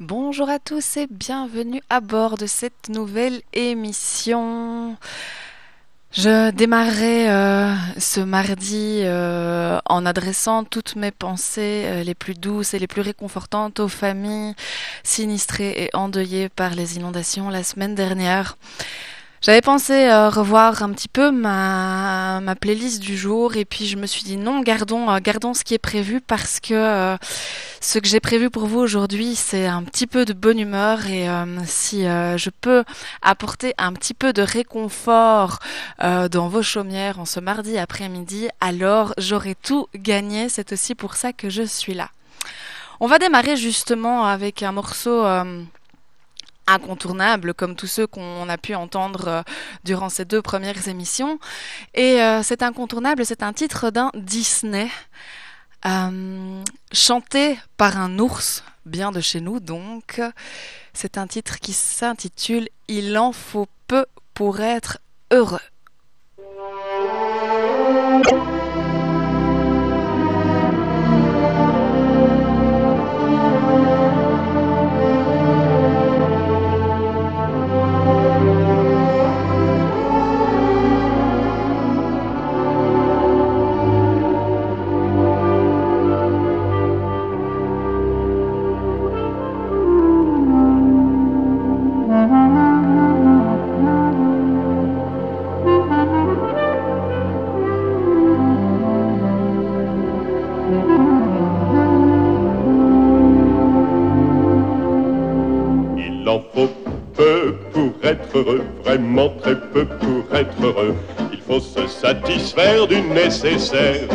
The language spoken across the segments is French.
Bonjour à tous et bienvenue à bord de cette nouvelle émission. Je démarrerai euh, ce mardi euh, en adressant toutes mes pensées euh, les plus douces et les plus réconfortantes aux familles sinistrées et endeuillées par les inondations la semaine dernière. J'avais pensé euh, revoir un petit peu ma, playlist du jour et puis je me suis dit non, gardons, euh, ce qui est prévu parce que euh, ce que j'ai prévu pour vous aujourd'hui, c'est un petit peu de bonne humeur et si je peux apporter un petit peu de réconfort dans vos chaumières en ce mardi après-midi, alors j'aurai tout gagné. C'est aussi pour ça que je suis là. On va démarrer justement avec un morceau incontournable comme tous ceux qu'on a pu entendre euh, durant ces deux premières émissions. Et euh, c'est incontournable, c'est un titre d'un Disney, euh, chanté par un ours, bien de chez nous donc. C'est un titre qui s'intitule Il en faut peu pour être heureux. Très peu pour être heureux. Il faut se satisfaire du nécessaire.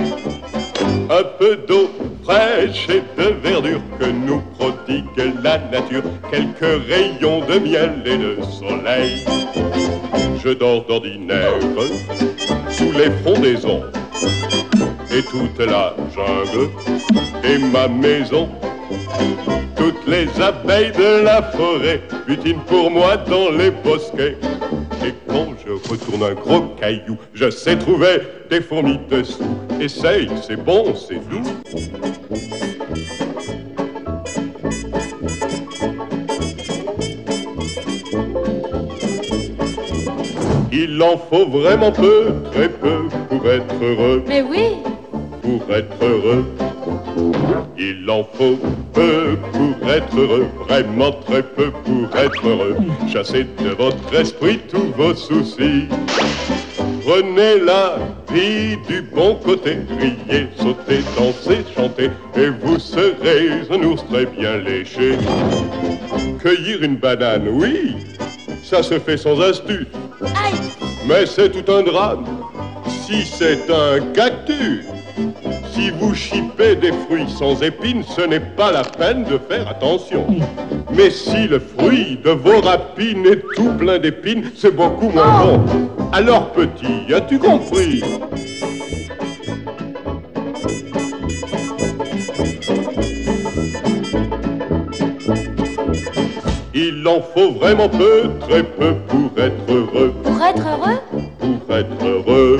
Un peu d'eau fraîche et de verdure que nous prodigue la nature, quelques rayons de miel et de soleil. Je dors d'ordinaire sous les frondaisons et toute la jungle et ma maison toutes les abeilles de la forêt butinent pour moi dans les bosquets. Quand je retourne un gros caillou, je sais trouver des fourmis dessous. Essaye, c'est bon, c'est doux. Il en faut vraiment peu, très peu pour être heureux. Mais oui. Pour être heureux. Il en faut peu pour être heureux, vraiment très peu pour être heureux. Chassez de votre esprit tous vos soucis. Prenez la vie du bon côté, riez, sautez, dansez, chantez, et vous serez un ours très bien léché. Cueillir une banane, oui, ça se fait sans astuce. Mais c'est tout un drame si c'est un cactus. Si vous chipez des fruits sans épines, ce n'est pas la peine de faire attention. Mais si le fruit de vos rapines est tout plein d'épines, c'est beaucoup moins bon. Alors petit, as-tu compris? Il en faut vraiment peu, très peu pour être heureux. Pour être heureux? Pour être heureux.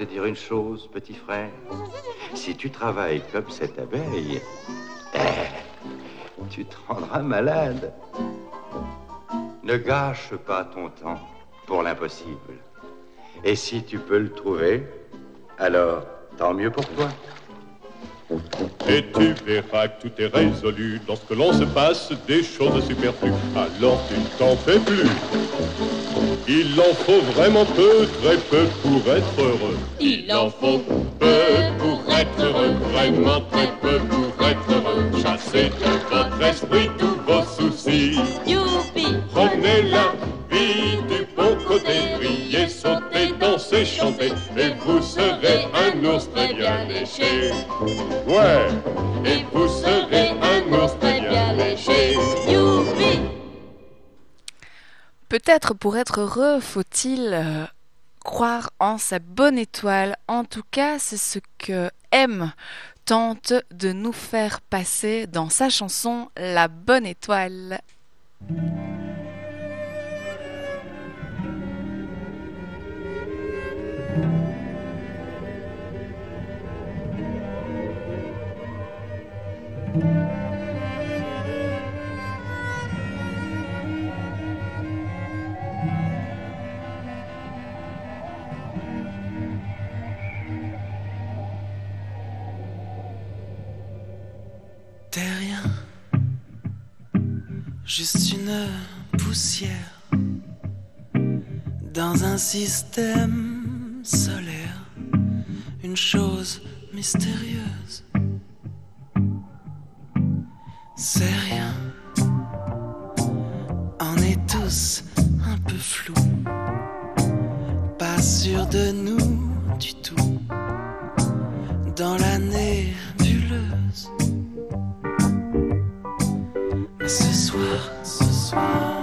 te dire une chose, petit frère. Si tu travailles comme cette abeille, eh, tu te rendras malade. Ne gâche pas ton temps pour l'impossible. Et si tu peux le trouver, alors tant mieux pour toi. Et tu verras que tout est résolu lorsque l'on se passe des choses superflues. Alors tu ne t'en fais plus. Il en faut vraiment peu, très peu pour être heureux. Il en faut peu pour être heureux, vraiment très peu pour être heureux. Chassez de votre esprit tous vos soucis. Youpi Prenez la vie du bon côté, riez, sautez, Peut-être pour être heureux, faut-il euh, croire en sa bonne étoile. En tout cas, c'est ce que M tente de nous faire passer dans sa chanson La bonne étoile. T'es rien, juste une poussière dans un système solaire, une chose mystérieuse. C'est rien, on est tous un peu flous, pas sûr de nous du tout, dans la nébuleuse. Mais ce soir, ce soir,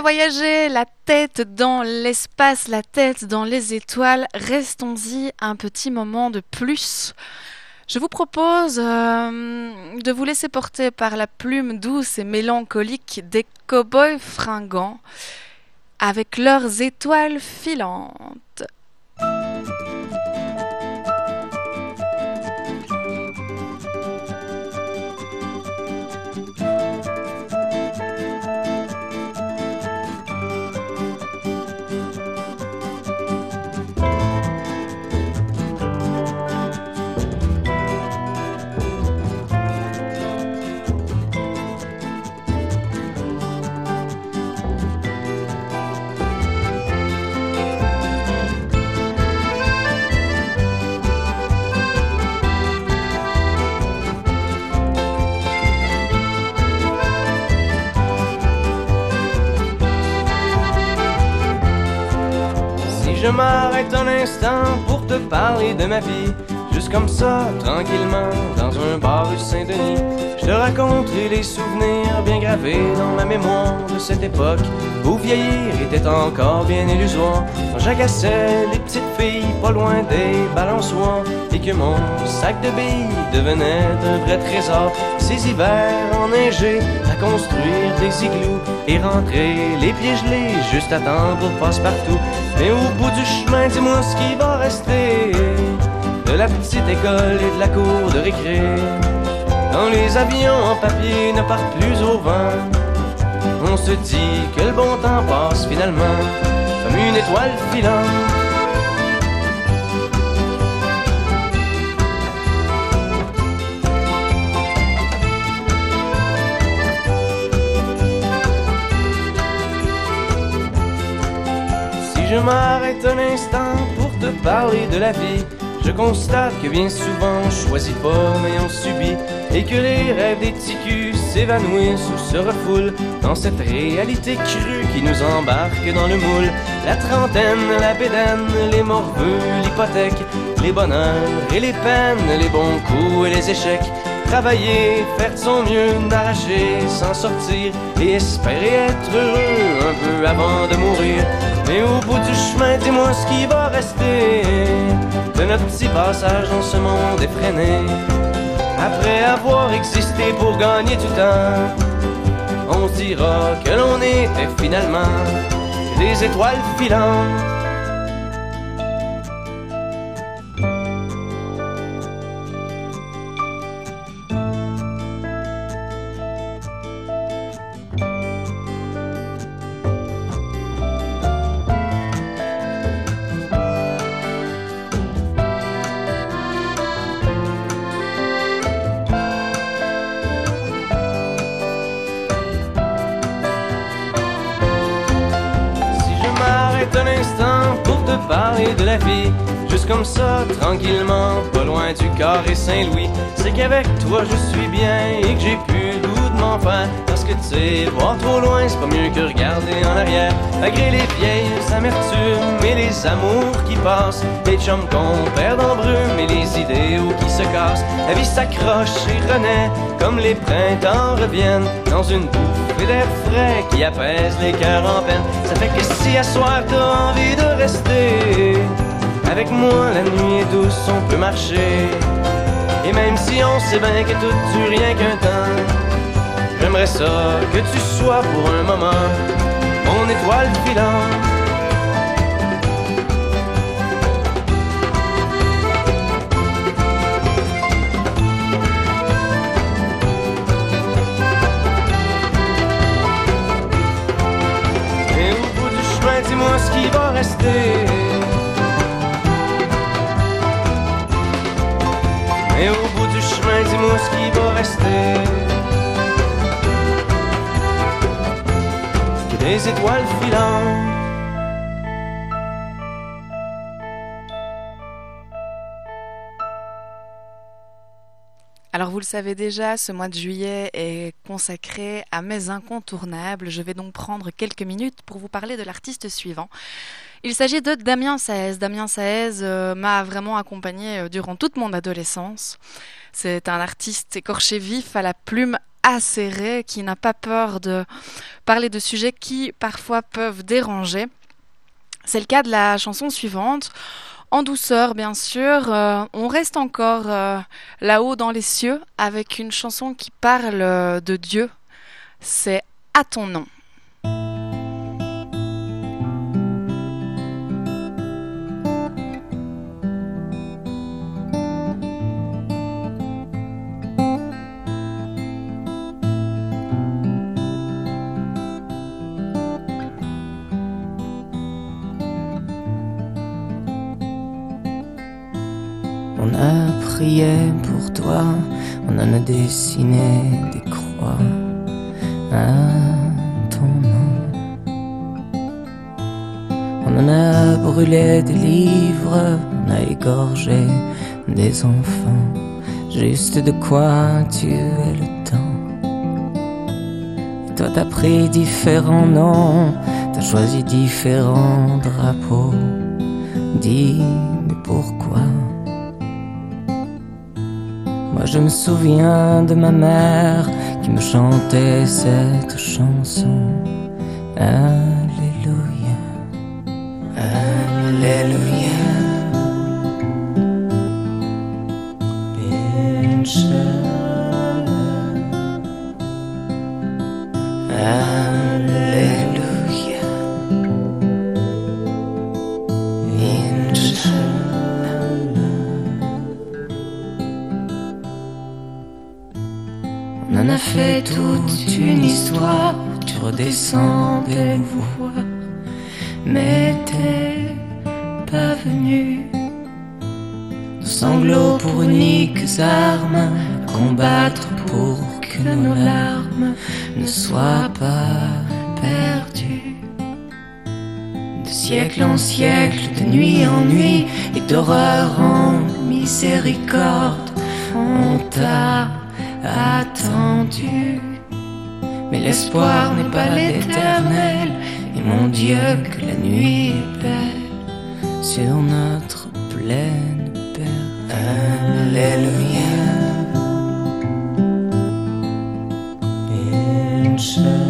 voyager la tête dans l'espace, la tête dans les étoiles, restons-y un petit moment de plus. Je vous propose euh, de vous laisser porter par la plume douce et mélancolique des cow-boys fringants avec leurs étoiles filantes. Je m'arrête un instant pour te parler de ma vie, juste comme ça, tranquillement, dans un bar rue Saint-Denis, je te raconterai les souvenirs bien gravés dans ma mémoire de cette époque où vieillir était encore bien illusoire. Quand j'agaçais les petites filles pas loin des balançoires et que mon sac de billes devenait un vrai trésor. Ces hivers enneigés à construire des igloos et rentrer les pieds gelés juste à temps pour passe-partout. Mais au bout du chemin, dis-moi ce qui va rester de la petite école et de la cour de récré. Quand les avions en papier ne partent plus au vent, on se dit que le bon temps passe finalement comme une étoile filante. Je m'arrête un instant pour te parler de la vie, je constate que bien souvent on choisit pas mais on subit et que les rêves des ticus s'évanouissent ou se refoulent dans cette réalité crue qui nous embarque dans le moule. La trentaine, la bédaine, les morveux, l'hypothèque, les bonheurs et les peines, les bons coups et les échecs. Travailler, faire de son mieux, d'arracher, s'en sortir et espérer être heureux un peu avant de mourir. Mais au bout du chemin, dis-moi ce qui va rester de notre petit passage dans ce monde effréné. Après avoir existé pour gagner du temps, on dira que l'on était finalement des étoiles filantes. Je suis bien et que j'ai plus le. Parce que tu sais, voir trop loin, c'est pas mieux que regarder en arrière. Malgré les vieilles amertumes et les amours qui passent, les chums qu'on perd en brume et les idéaux qui se cassent, la vie s'accroche et renaît comme les printemps reviennent dans une bouffée d'air frais qui apaise les cœurs en peine. Ça fait que si à soir t'as envie de rester avec moi, la nuit est douce, on peut marcher. Et même si on sait bien que tout dure rien qu'un temps, j'aimerais ça que tu sois pour un moment mon étoile filante. Et au bout du chemin, dis-moi ce qui va rester. Ce qui rester. Des étoiles filantes. Alors vous le savez déjà, ce mois de juillet est consacré à mes incontournables. Je vais donc prendre quelques minutes pour vous parler de l'artiste suivant. Il s'agit de Damien Saez. Damien Saez euh, m'a vraiment accompagné euh, durant toute mon adolescence. C'est un artiste écorché vif à la plume acérée qui n'a pas peur de parler de sujets qui parfois peuvent déranger. C'est le cas de la chanson suivante. En douceur, bien sûr, euh, on reste encore là-haut dans les cieux avec une chanson qui parle de Dieu. C'est À ton nom. A prié pour toi, on en a dessiné des croix à ton nom. On en a brûlé des livres, on a égorgé des enfants, juste de quoi tuer le temps. Toi t'as pris différents noms, t'as choisi différents drapeaux. Dis, je me souviens de ma mère qui me chantait cette chanson. Alléluia, on t'a attendu. Mais l'espoir n'est pas l'éternel, et mon Dieu, que la nuit est belle sur notre pleine paix. Alléluia. Alléluia.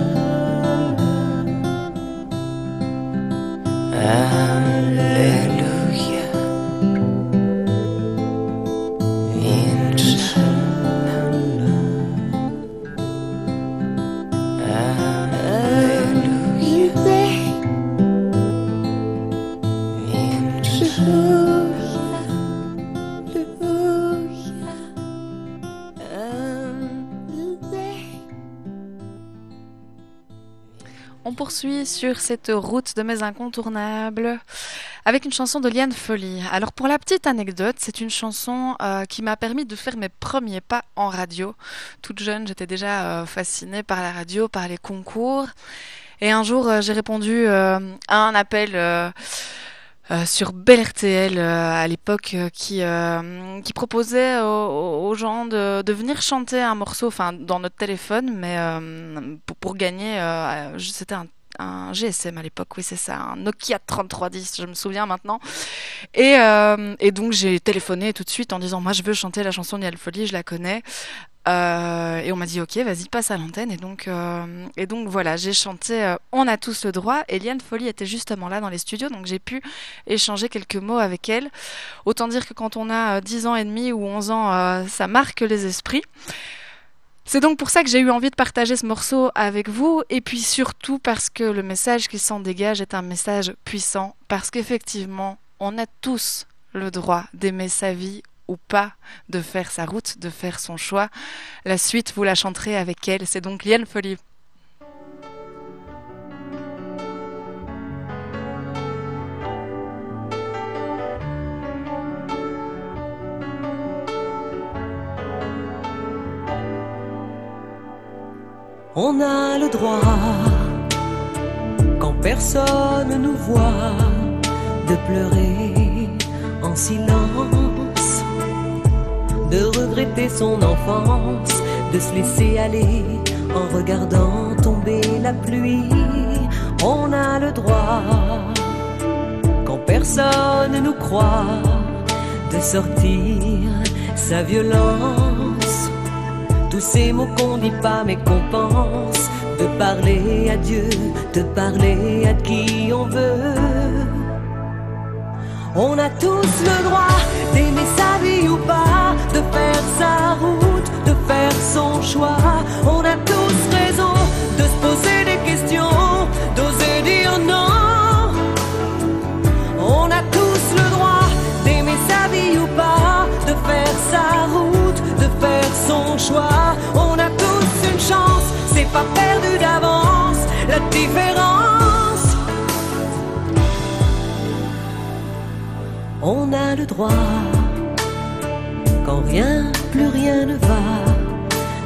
Poursuit sur cette route de mes incontournables avec une chanson de Liane Folly. Alors pour la petite anecdote, c'est une chanson euh, qui m'a permis de faire mes premiers pas en radio. Toute jeune, j'étais déjà euh, fascinée par la radio, par les concours. Et un jour, euh, j'ai répondu à un appel sur Bel RTL à l'époque qui qui proposait aux, gens de, de venir chanter un morceau, enfin dans notre téléphone, mais pour, pour gagner, c'était un un GSM à l'époque, oui c'est ça, un Nokia 3310, je me souviens maintenant. Et, euh, et donc j'ai téléphoné tout de suite en disant moi je veux chanter la chanson d'Yal Folie, je la connais. Euh, et on m'a dit ok vas-y passe à l'antenne et donc euh, et donc voilà j'ai chanté On a tous le droit et Liane Folly était justement là dans les studios donc j'ai pu échanger quelques mots avec elle autant dire que quand on a euh, 10 ans et demi ou 11 ans ça marque les esprits c'est donc pour ça que j'ai eu envie de partager ce morceau avec vous et puis surtout parce que le message qui s'en dégage est un message puissant parce qu'effectivement on a tous le droit d'aimer sa vie ou pas, de faire sa route, de faire son choix. La suite, vous la chanterez avec elle. C'est donc Liane Folly. On a le droit, quand personne nous voit, de pleurer en silence, de regretter son enfance, de se laisser aller en regardant tomber la pluie. On a le droit, quand personne nous croit, de sortir sa violence tous ces mots qu'on dit pas mais qu'on pense, de parler à Dieu, de parler à qui on veut. On a tous le droit d'aimer sa vie ou pas, de faire sa route, de faire son choix. On a tous raison de se poser des questions, On a tous une chance, c'est pas perdu d'avance la différence. On a le droit, quand rien, plus rien ne va,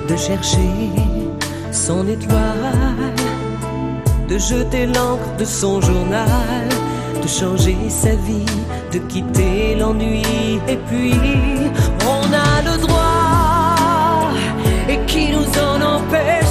de chercher son étoile, de jeter l'encre de son journal, de changer sa vie, de quitter l'ennui. Et puis, on a le droit, en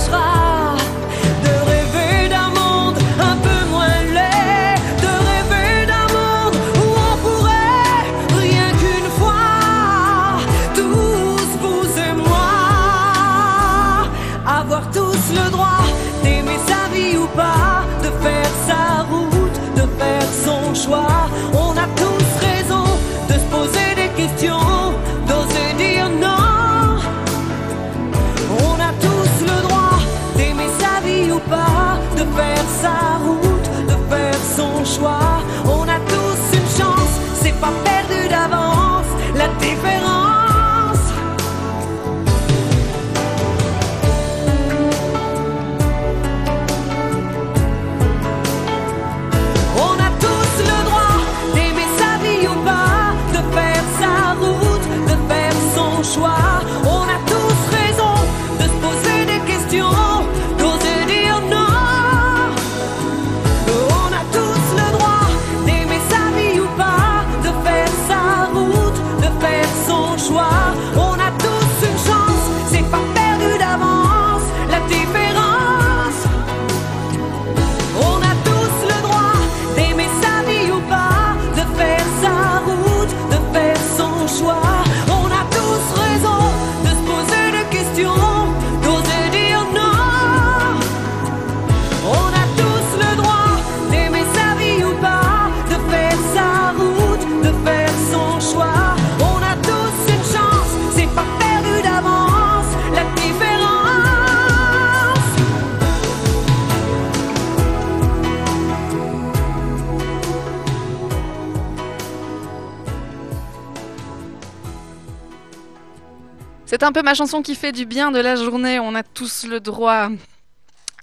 C'est un peu ma chanson qui fait du bien de la journée. On a tous le droit.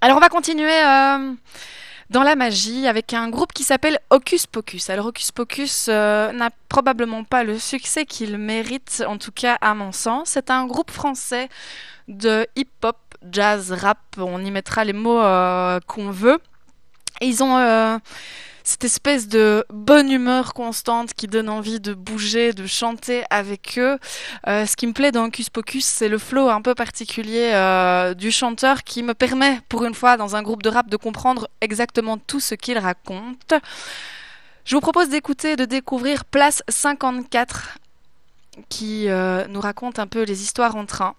Alors on va continuer euh, dans la magie avec un groupe qui s'appelle Hocus Pocus. Alors Hocus Pocus euh, n'a probablement pas le succès qu'il mérite, en tout cas à mon sens. C'est un groupe français de hip-hop, jazz, rap. On y mettra les mots euh, qu'on veut. Ils ont cette espèce de bonne humeur constante qui donne envie de bouger, de chanter avec eux. Euh, ce qui me plaît dans Hocus Pocus, c'est le flow un peu particulier euh, du chanteur qui me permet, pour une fois, dans un groupe de rap, de comprendre exactement tout ce qu'il raconte. Je vous propose d'écouter et de découvrir Place 54, qui euh, nous raconte un peu les histoires en train.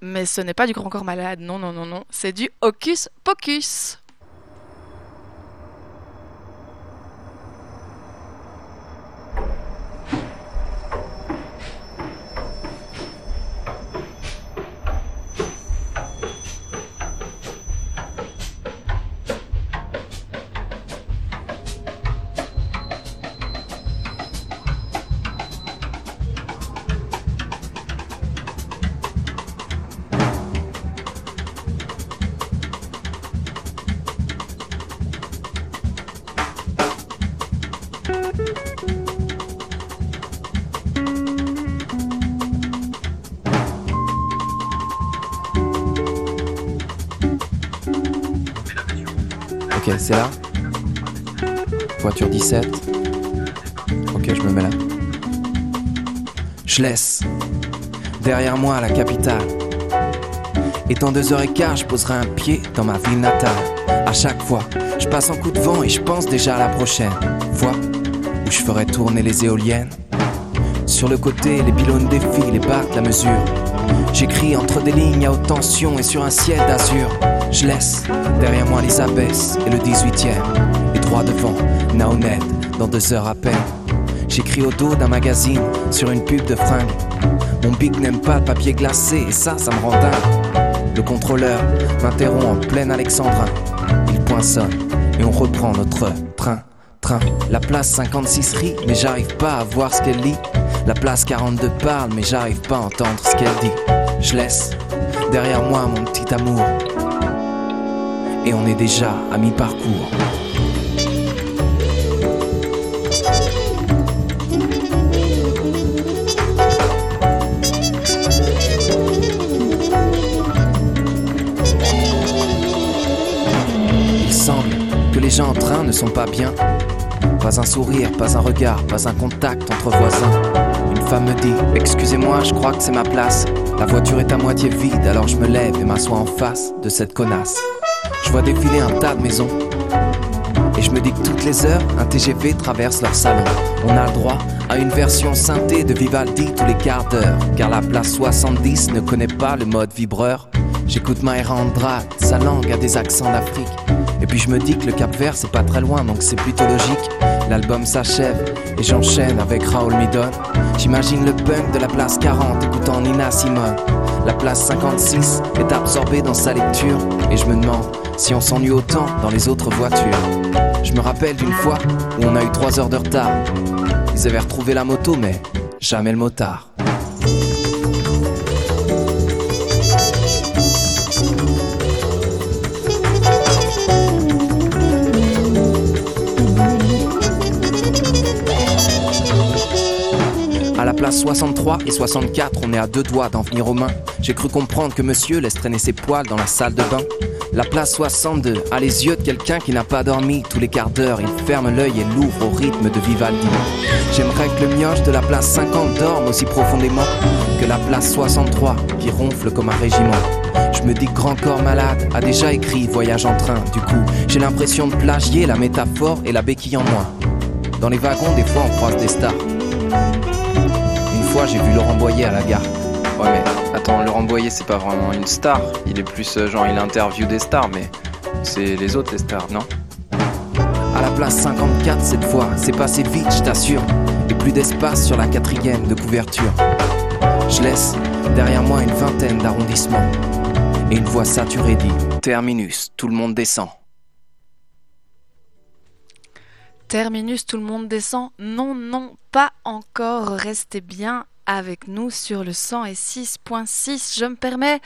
Mais ce n'est pas du Grand Corps Malade, non, non, non, non, c'est du Hocus Pocus. Voiture 17. Ok, je me mets là. Je laisse derrière moi la capitale. Et dans deux heures et quart, je poserai un pied dans ma ville natale. À chaque fois, je passe un coup de vent et je pense déjà à la prochaine fois où je ferai tourner les éoliennes. Sur le côté, les pylônes défilent et battent la mesure. J'écris entre des lignes à haute tension et sur un ciel d'azur. Je laisse derrière moi les abesses et le 18ème. Droit devant, Naoned, dans deux heures à peine. J'écris au dos d'un magazine sur une pub de fringues. Mon bic n'aime pas le papier glacé et ça, ça me rend dingue. Le contrôleur m'interrompt en plein alexandrin. Il poinçonne et on reprend notre train. Train. La place 56 rit, mais j'arrive pas à voir ce qu'elle lit. La place 42 parle, mais j'arrive pas à entendre ce qu'elle dit. Je laisse derrière moi mon petit amour. Et on est déjà à mi-parcours. Gens en train ne sont pas bien. Pas un sourire, pas un regard, pas un contact entre voisins. Une femme me dit Excusez-moi, je crois que c'est ma place. La voiture est à moitié vide, alors je me lève et m'assois en face de cette connasse. Je vois défiler un tas de maisons. Et je me dis que toutes les heures, un TGV traverse leur salon. On a le droit à une version synthé de Vivaldi tous les quarts d'heure. Car la place 70 ne connaît pas le mode vibreur. J'écoute Andrade, sa langue a des accents d'Afrique. Et puis je me dis que le Cap Vert c'est pas très loin donc c'est plutôt logique. L'album s'achève et j'enchaîne avec Raoul Midon. J'imagine le punk de la place 40 écoutant Nina Simone. La place 56 est absorbée dans sa lecture et je me demande si on s'ennuie autant dans les autres voitures. Je me rappelle d'une fois où on a eu trois heures de retard. Ils avaient retrouvé la moto, mais jamais le motard. Place 63 et 64, on est à deux doigts d'en venir aux mains. J'ai cru comprendre que monsieur laisse traîner ses poils dans la salle de bain. La place 62 a les yeux de quelqu'un qui n'a pas dormi. Tous les quarts d'heure, il ferme l'œil et l'ouvre au rythme de Vivaldi. J'aimerais que le mioche de la place 50 dorme aussi profondément que la place 63 qui ronfle comme un régiment. Je me dis Grand Corps Malade a déjà écrit Voyage en train. Du coup, j'ai l'impression de plagier la métaphore et la béquille en moi. Dans les wagons, des fois, on croise des stars. Fois, j'ai vu Laurent Boyer à la gare. Ouais, mais attends, Laurent Boyer, c'est pas vraiment une star. Il est plus euh, genre, il interview des stars, mais c'est les autres les stars, non? À la place 54 cette fois, c'est passé vite, je t'assure. Et plus d'espace sur la quatrième de couverture. Je laisse derrière moi une vingtaine d'arrondissements. Et une voix saturée dit Terminus, tout le monde descend. Terminus, tout le monde descend. Non, non, pas encore. Restez bien avec nous sur le 106.6. Je me permets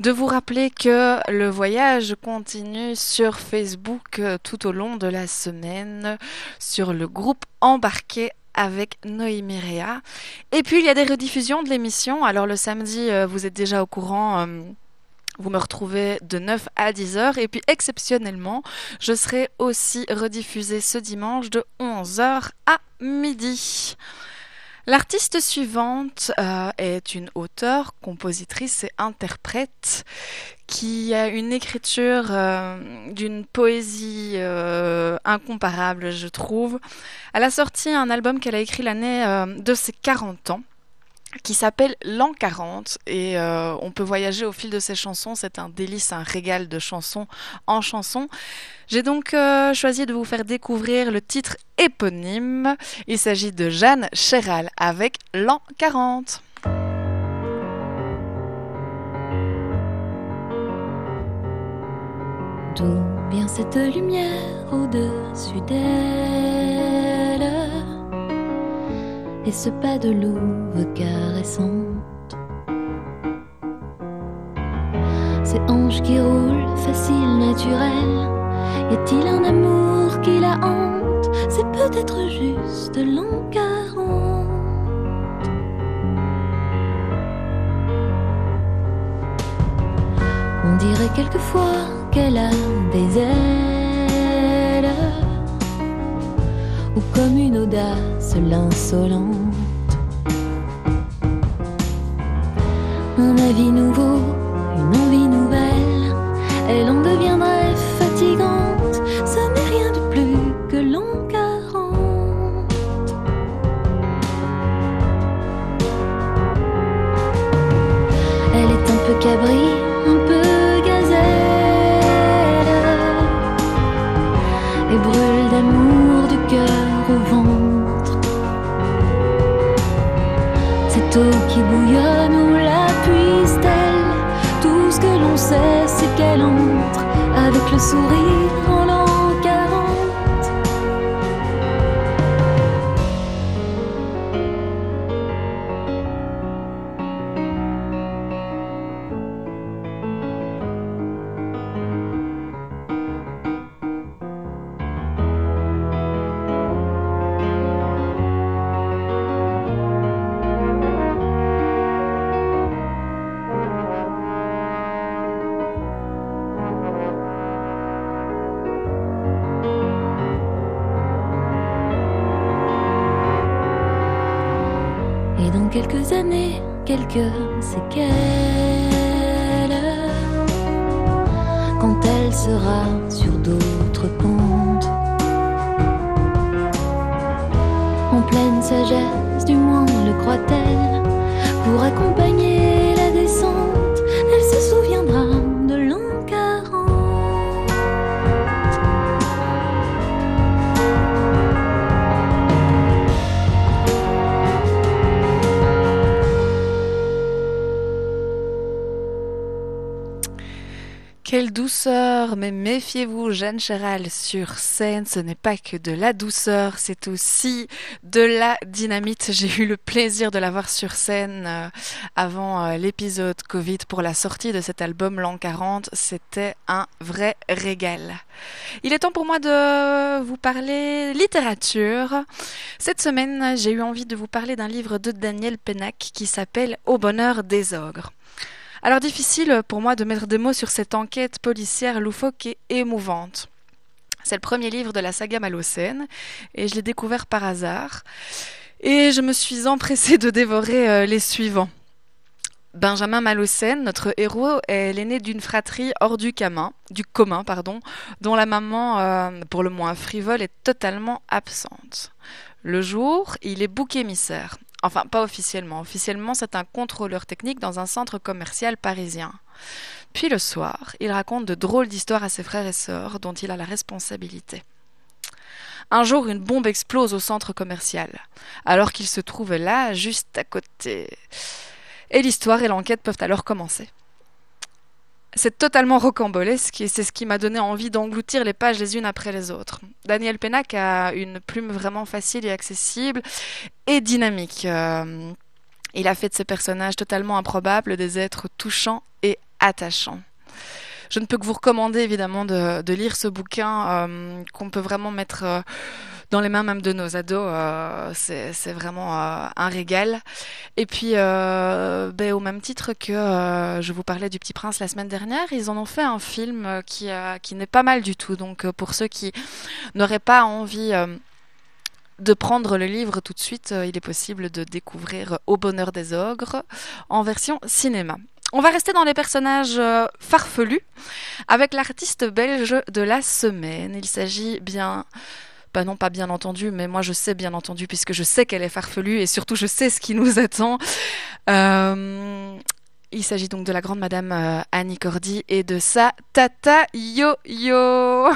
de vous rappeler que le voyage continue sur Facebook euh, tout au long de la semaine, sur le groupe embarqué avec Noémie. Et puis il y a des rediffusions de l'émission. Alors le samedi, euh, vous êtes déjà au courant. Vous me retrouvez de 9 à 10 heures et puis exceptionnellement, je serai aussi rediffusée ce dimanche de 11 heures à midi. L'artiste suivante euh, est une auteure, compositrice et interprète qui a une écriture euh, d'une poésie euh, incomparable, je trouve. Elle a sorti un album qu'elle a écrit l'année de ses 40 ans qui s'appelle L'an 40 et euh, on peut voyager au fil de ses chansons. C'est un délice, un régal de chansons en chansons. J'ai donc euh, choisi de vous faire découvrir le titre éponyme. Il s'agit de Jeanne Chéral avec L'an 40. D'où vient cette lumière au-dessus d'elle? Et ce pas de louve caressante Ces hanches qui roulent, facile, naturel. Y a-t-il un amour qui la hante? C'est peut-être juste l'an 40 On dirait quelquefois qu'elle a des ailes Ou comme une audace l'insolente. Un avis nouveau, une envie nouvelle Elle en deviendrait Avec le quelques années, quelques séquelles. Quand elle sera sur d'autres pentes En pleine sagesse, du moins le croit-elle Quelle douceur, mais méfiez-vous, Jeanne Chéral, sur scène, ce n'est pas que de la douceur, c'est aussi de la dynamite. J'ai eu le plaisir de la voir sur scène euh, avant euh, l'épisode Covid pour la sortie de cet album L'an 40. C'était un vrai régal. Il est temps pour moi de vous parler littérature. Cette semaine, j'ai eu envie de vous parler d'un livre de Daniel Pennac qui s'appelle Au bonheur des ogres. Alors difficile pour moi de mettre des mots sur cette enquête policière loufoque et émouvante. C'est le premier livre de la saga Malocène et je l'ai découvert par hasard. Et je me suis empressée de dévorer euh, les suivants. Benjamin Malocène, notre héros, est l'aîné d'une fratrie hors du commun, du commun pardon, dont la maman, euh, pour le moins frivole, est totalement absente. Le jour, il est bouc émissaire. Enfin, pas officiellement. Officiellement, c'est un contrôleur technique dans un centre commercial parisien. Puis le soir, il raconte de drôles d'histoires à ses frères et sœurs dont il a la responsabilité. Un jour, une bombe explose au centre commercial, alors qu'il se trouve là, juste à côté. Et l'histoire et l'enquête peuvent alors commencer. C'est totalement rocambolesque et c'est ce qui m'a donné envie d'engloutir les pages les unes après les autres. Daniel Pennac a une plume vraiment facile et accessible et dynamique. Euh, il a fait de ces personnages totalement improbables des êtres touchants et attachants. Je ne peux que vous recommander évidemment de, lire ce bouquin euh, qu'on peut vraiment mettre euh, dans les mains même de nos ados. Euh, c'est vraiment un régal. Et puis, ben, au même titre que je vous parlais du Petit Prince la semaine dernière, ils en ont fait un film qui, qui n'est pas mal du tout. Donc pour ceux qui n'auraient pas envie de prendre le livre tout de suite, il est possible de découvrir Au bonheur des ogres en version cinéma. On va rester dans les personnages euh, farfelus avec l'artiste belge de la semaine. Il s'agit bien bah non, pas bien entendu, mais moi je sais bien entendu puisque je sais qu'elle est farfelue et surtout je sais ce qui nous attend. Euh, il s'agit donc de la grande madame euh, Annie Cordy et de sa tata Yo-Yo.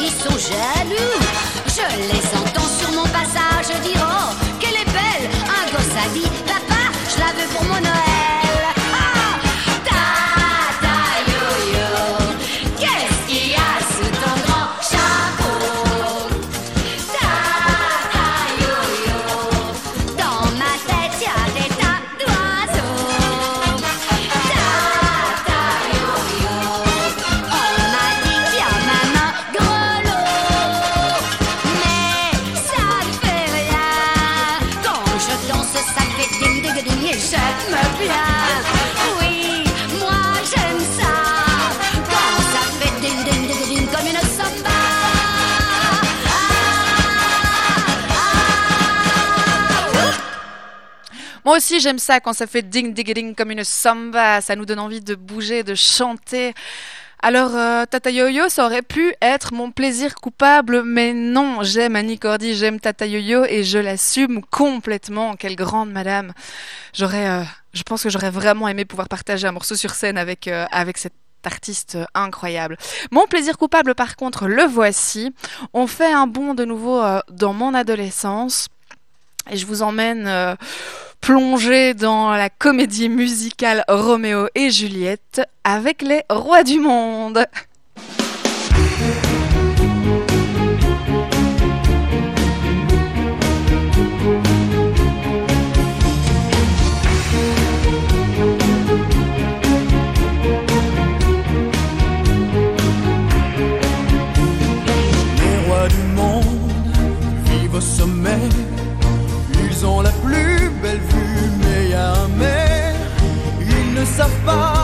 Ils sont jaloux. Je les entends sur mon passage dire Oh, Moi aussi, j'aime ça quand ça fait ding ding ding comme une samba. Ça nous donne envie de bouger, de chanter. Alors, euh, Tata Yo-Yo, ça aurait pu être mon plaisir coupable, mais non, j'aime Annie Cordy, j'aime Tata Yo-Yo et je l'assume complètement. Quelle grande madame. J'aurais, euh, je pense que j'aurais vraiment aimé pouvoir partager un morceau sur scène avec, euh, avec cette artiste incroyable. Mon plaisir coupable, par contre, le voici. On fait un bond de nouveau euh, dans mon adolescence et je vous emmène euh, plonger dans la comédie musicale Roméo et Juliette avec les rois du monde. Ils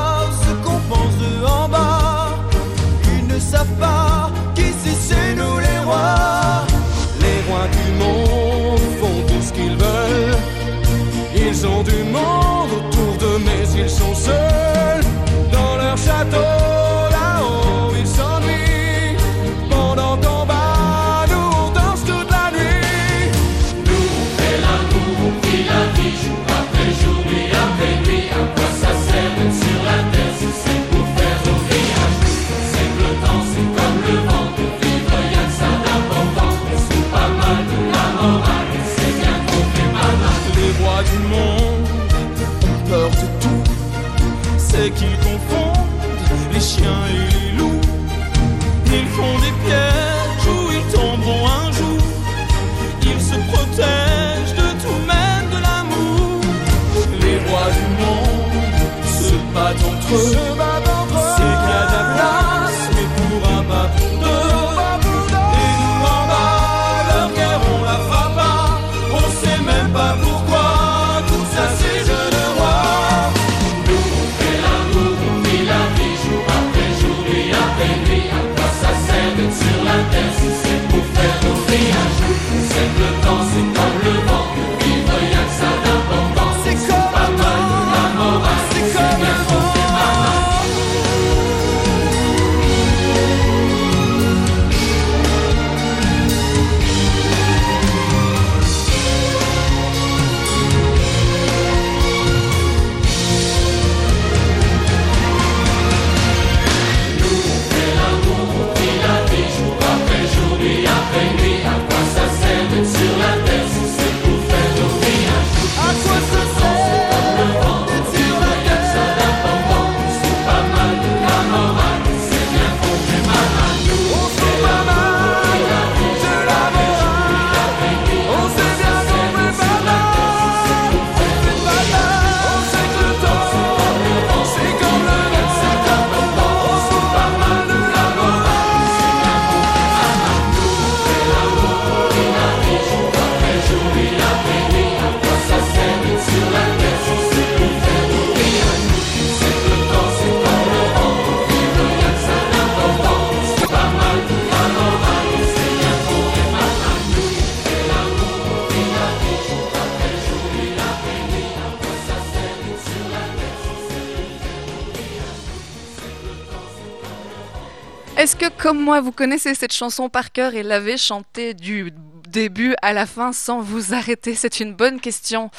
comme moi, vous connaissez cette chanson par cœur et l'avez chantée du début à la fin sans vous arrêter C'est une bonne question.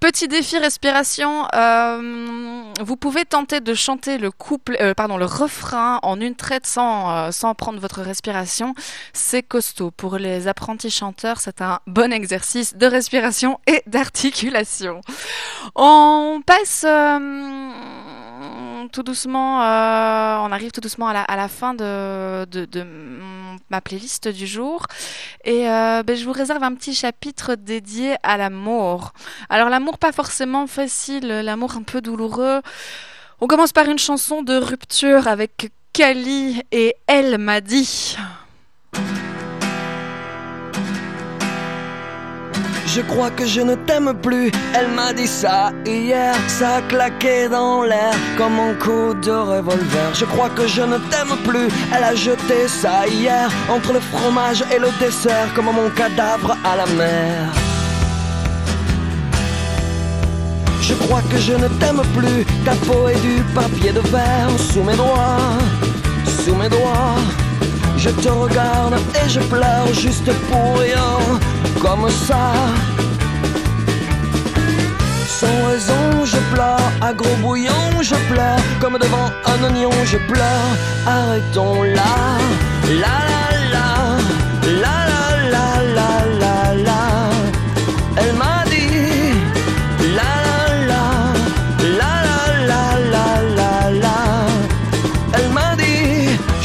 Petit défi respiration. euh, vous pouvez tenter de chanter le couple, euh, pardon, le refrain en une traite sans, euh, sans prendre votre respiration. C'est costaud. Pour les apprentis chanteurs, c'est un bon exercice de respiration et d'articulation. On passe tout doucement, euh, on arrive tout doucement à la, fin de, ma playlist du jour. Et euh, ben, je vous réserve un petit chapitre dédié à l'amour. Alors l'amour pas forcément facile, l'amour un peu douloureux. On commence par une chanson de rupture avec Kali et Elle m'a dit. Je crois que je ne t'aime plus. Elle m'a dit ça hier, ça a claqué dans l'air comme un coup de revolver. Je crois que je ne t'aime plus. Elle a jeté ça hier entre le fromage et le dessert comme mon cadavre à la mer. Je crois que je ne t'aime plus. Ta peau est du papier de verre sous mes doigts. sous mes doigts. Je te regarde et je pleure juste pour rien, comme ça. Sans raison, je pleure, à gros bouillon, je pleure, comme devant un oignon, je pleure. Arrêtons là, la la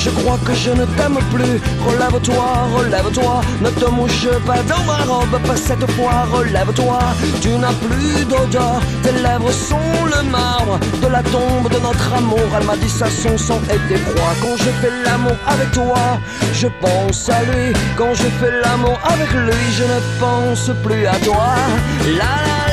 je crois que je ne t'aime plus. Relève-toi, relève-toi, ne te mouche pas dans ma robe, pas cette fois. Relève-toi, tu n'as plus d'odeur. Tes lèvres sont le marbre de la tombe de notre amour. Elle m'a dit ça, son sang était froid. Quand je fais l'amour avec toi, je pense à lui. Quand je fais l'amour avec lui, je ne pense plus à toi. La la,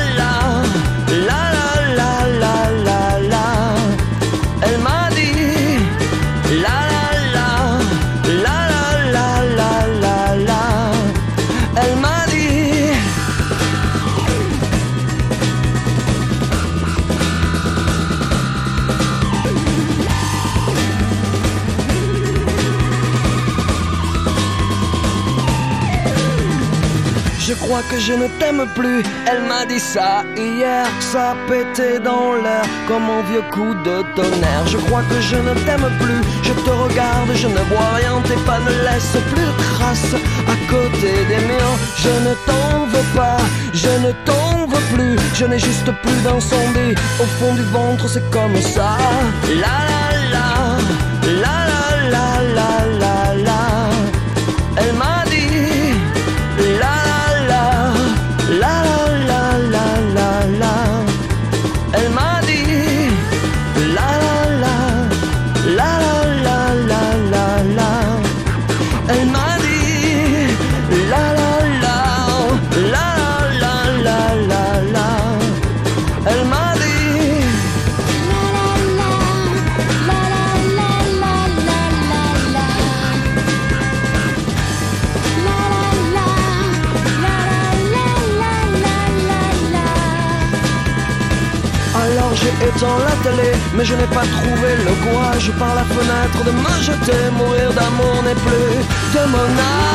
crois que je ne t'aime plus. Elle m'a dit ça hier, ça pétait dans l'air comme un vieux coup de tonnerre. Je crois que je ne t'aime plus. Je te regarde, je ne vois rien. Tes pas ne laissent plus de traces à côté des miens. Je ne t'en veux pas, je ne t'en veux plus. Je n'ai juste plus d'incendie au fond du ventre, c'est comme ça. La, la la mais je n'ai pas trouvé le courage par la fenêtre de me jeter. Mourir d'amour n'est plus de mon âge.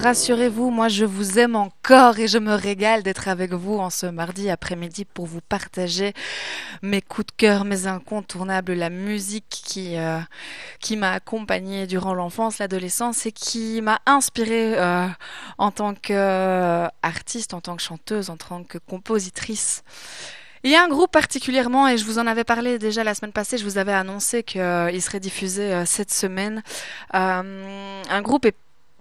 Rassurez-vous, moi je vous aime encore et je me régale d'être avec vous en ce mardi après-midi pour vous partager mes coups de cœur, mes incontournables, la musique qui, euh, qui m'a accompagnée durant l'enfance, l'adolescence et qui m'a inspirée euh, en tant qu'artiste, en tant que chanteuse, en tant que compositrice. Il y a un groupe particulièrement, et je vous en avais parlé déjà la semaine passée, je vous avais annoncé qu'il serait diffusé euh, cette semaine. Euh, un groupe est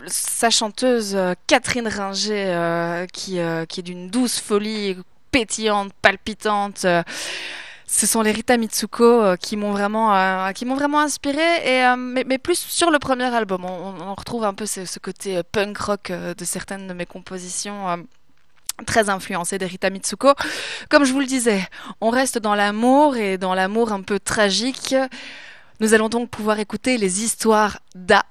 sa chanteuse euh, Catherine Ringer, euh, qui, euh, qui est d'une douce folie pétillante, palpitante. ce sont les Rita Mitsuko qui m'ont vraiment, qui m'ont vraiment inspiré, et mais, mais plus sur le premier album. On, retrouve un peu ce, côté punk rock de certaines de mes compositions. très influencé des Rita Mitsuko. Comme je vous le disais, on reste dans l'amour et dans l'amour un peu tragique. Nous allons donc pouvoir écouter les histoires d'A.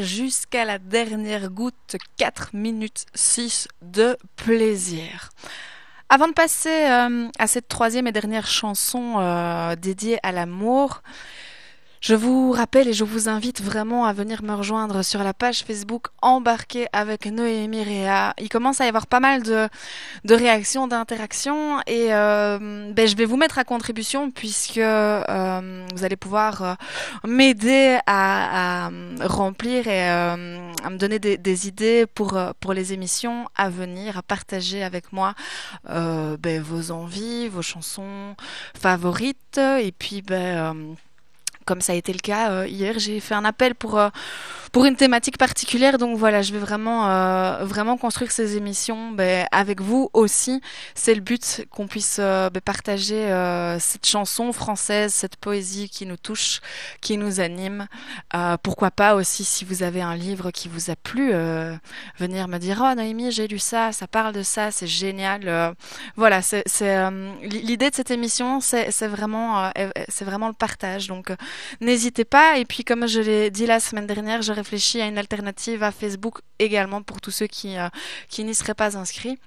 Jusqu'à la dernière goutte, 4 minutes 6 de plaisir. Avant de passer euh, à cette troisième et dernière chanson euh, dédiée à l'amour, je vous rappelle et je vous invite vraiment à venir me rejoindre sur la page Facebook Embarqué avec Noémie Réa. Il commence à y avoir pas mal de, de réactions, d'interactions et euh, ben, je vais vous mettre à contribution puisque euh, vous allez pouvoir euh, m'aider à, remplir et à me donner des, idées pour, pour les émissions à venir, à partager avec moi ben, vos envies, vos chansons favorites et puis ben, comme ça a été le cas euh, hier, j'ai fait un appel pour euh, pour une thématique particulière. Donc voilà, je vais vraiment euh, vraiment construire ces émissions ben, avec vous aussi. C'est le but qu'on puisse ben, partager cette chanson française, cette poésie qui nous touche, qui nous anime. pourquoi pas aussi si vous avez un livre qui vous a plu, venir me dire oh Noémie j'ai lu ça, ça parle de ça, c'est génial. voilà, l'idée de cette émission, c'est vraiment c'est vraiment le partage. Donc n'hésitez pas. Et puis, comme je l'ai dit la semaine dernière, réfléchis à une alternative à Facebook également pour tous ceux qui, euh, qui n'y seraient pas inscrits.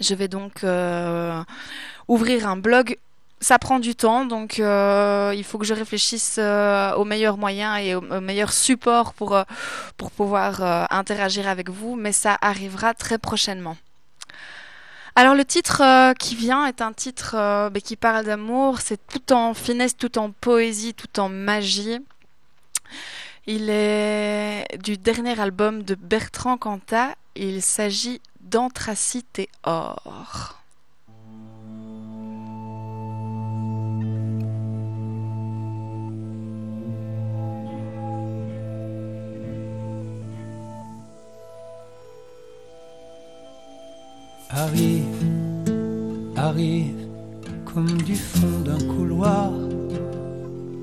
Je vais donc euh, ouvrir un blog. Ça prend du temps, donc euh, il faut que je réfléchisse aux meilleurs moyens et aux, meilleurs supports pour, pour pouvoir interagir avec vous, mais ça arrivera très prochainement. Alors le titre qui vient est un titre bah, qui parle d'amour, c'est tout en finesse, tout en poésie, tout en magie. Il est du dernier album de Bertrand Cantat, il s'agit d'Anthracite Or. Arrive, arrive comme du fond d'un couloir,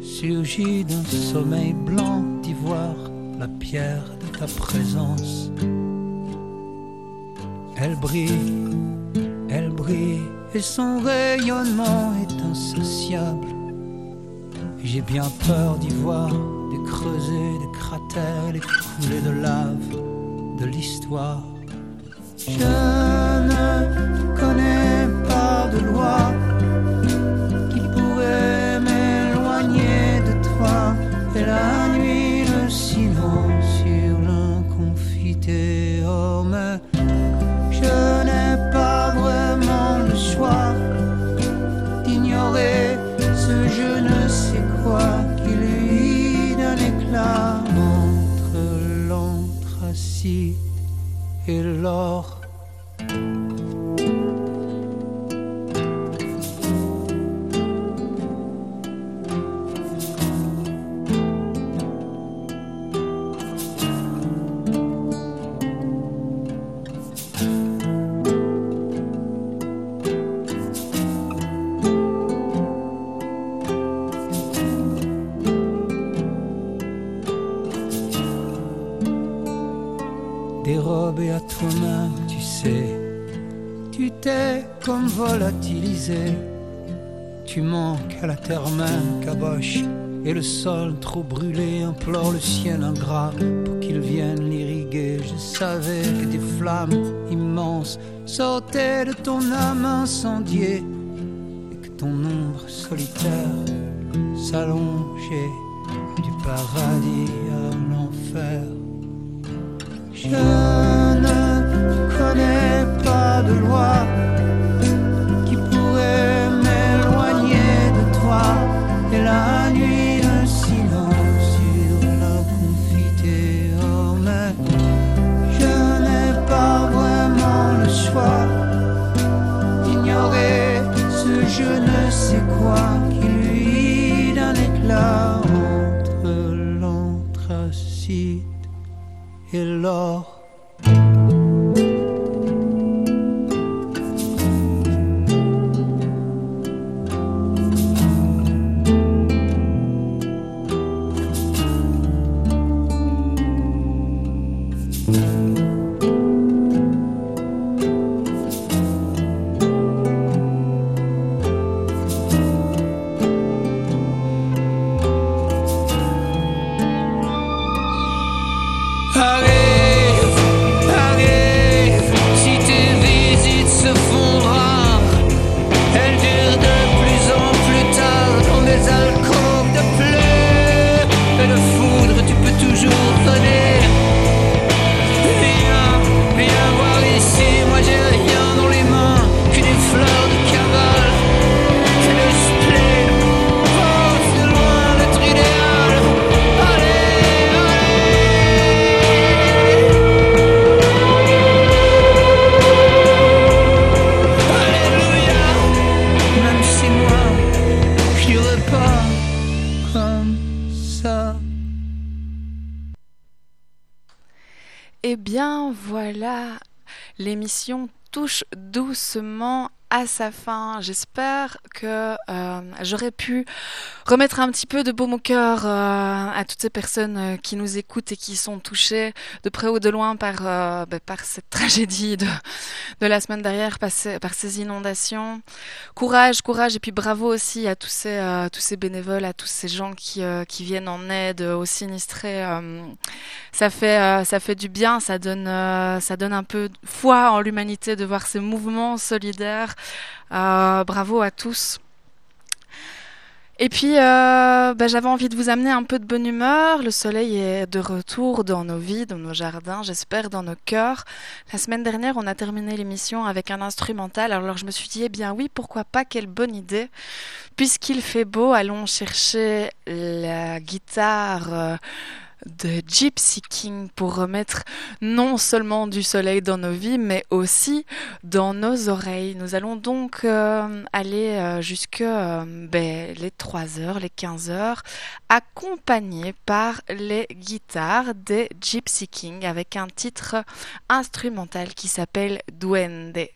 surgit d'un sommeil blanc la pierre de ta présence. Elle brille, elle brille, et son rayonnement est insociable. J'ai bien peur d'y voir des creusets, des cratères, les coulées de lave de l'histoire. Je ne connais pas de loi qui pourrait m'éloigner de toi. Et et. Dérobé à toi-même, tu sais. Tu t'es comme volatilisé. Tu manques à la terre même, caboche. Et le sol trop brûlé implore le ciel ingrat pour qu'il vienne l'irriguer. Je savais que des flammes immenses sortaient de ton âme incendiée et que ton ombre solitaire s'allongeait du paradis à l'enfer. Je ne connais pas de loi qui pourrait m'éloigner de toi. Et la nuit, le silence sur la confiteure. Mais je n'ai pas vraiment le choix d'ignorer ce je ne sais quoi et touche doucement à sa fin. J'espère que euh, j'aurais pu remettre un petit peu de baume au cœur euh, à toutes ces personnes euh, qui nous écoutent et qui sont touchées de près ou de loin par, euh, ben, par cette tragédie de, de la semaine dernière, par ces, par ces inondations. Courage, courage et puis bravo aussi à tous ces, euh, tous ces bénévoles, à tous ces gens qui, euh, qui viennent en aide aux sinistrés. ça fait, ça fait du bien, ça donne, ça donne un peu foi en l'humanité de voir ces mouvements solidaires. Euh, bravo à tous. Et puis, euh, bah, j'avais envie de vous amener un peu de bonne humeur. Le soleil est de retour dans nos vies, dans nos jardins, j'espère dans nos cœurs. La semaine dernière, on a terminé l'émission avec un instrumental. Alors, je me suis dit, eh bien oui, pourquoi pas, quelle bonne idée. Puisqu'il fait beau, allons chercher la guitare. euh, de Gypsy King pour remettre non seulement du soleil dans nos vies, mais aussi dans nos oreilles. Nous allons donc euh, aller euh, jusque euh, ben, les 3 heures, les 15 heures, accompagnés par les guitares des Gypsy King avec un titre instrumental qui s'appelle Duende.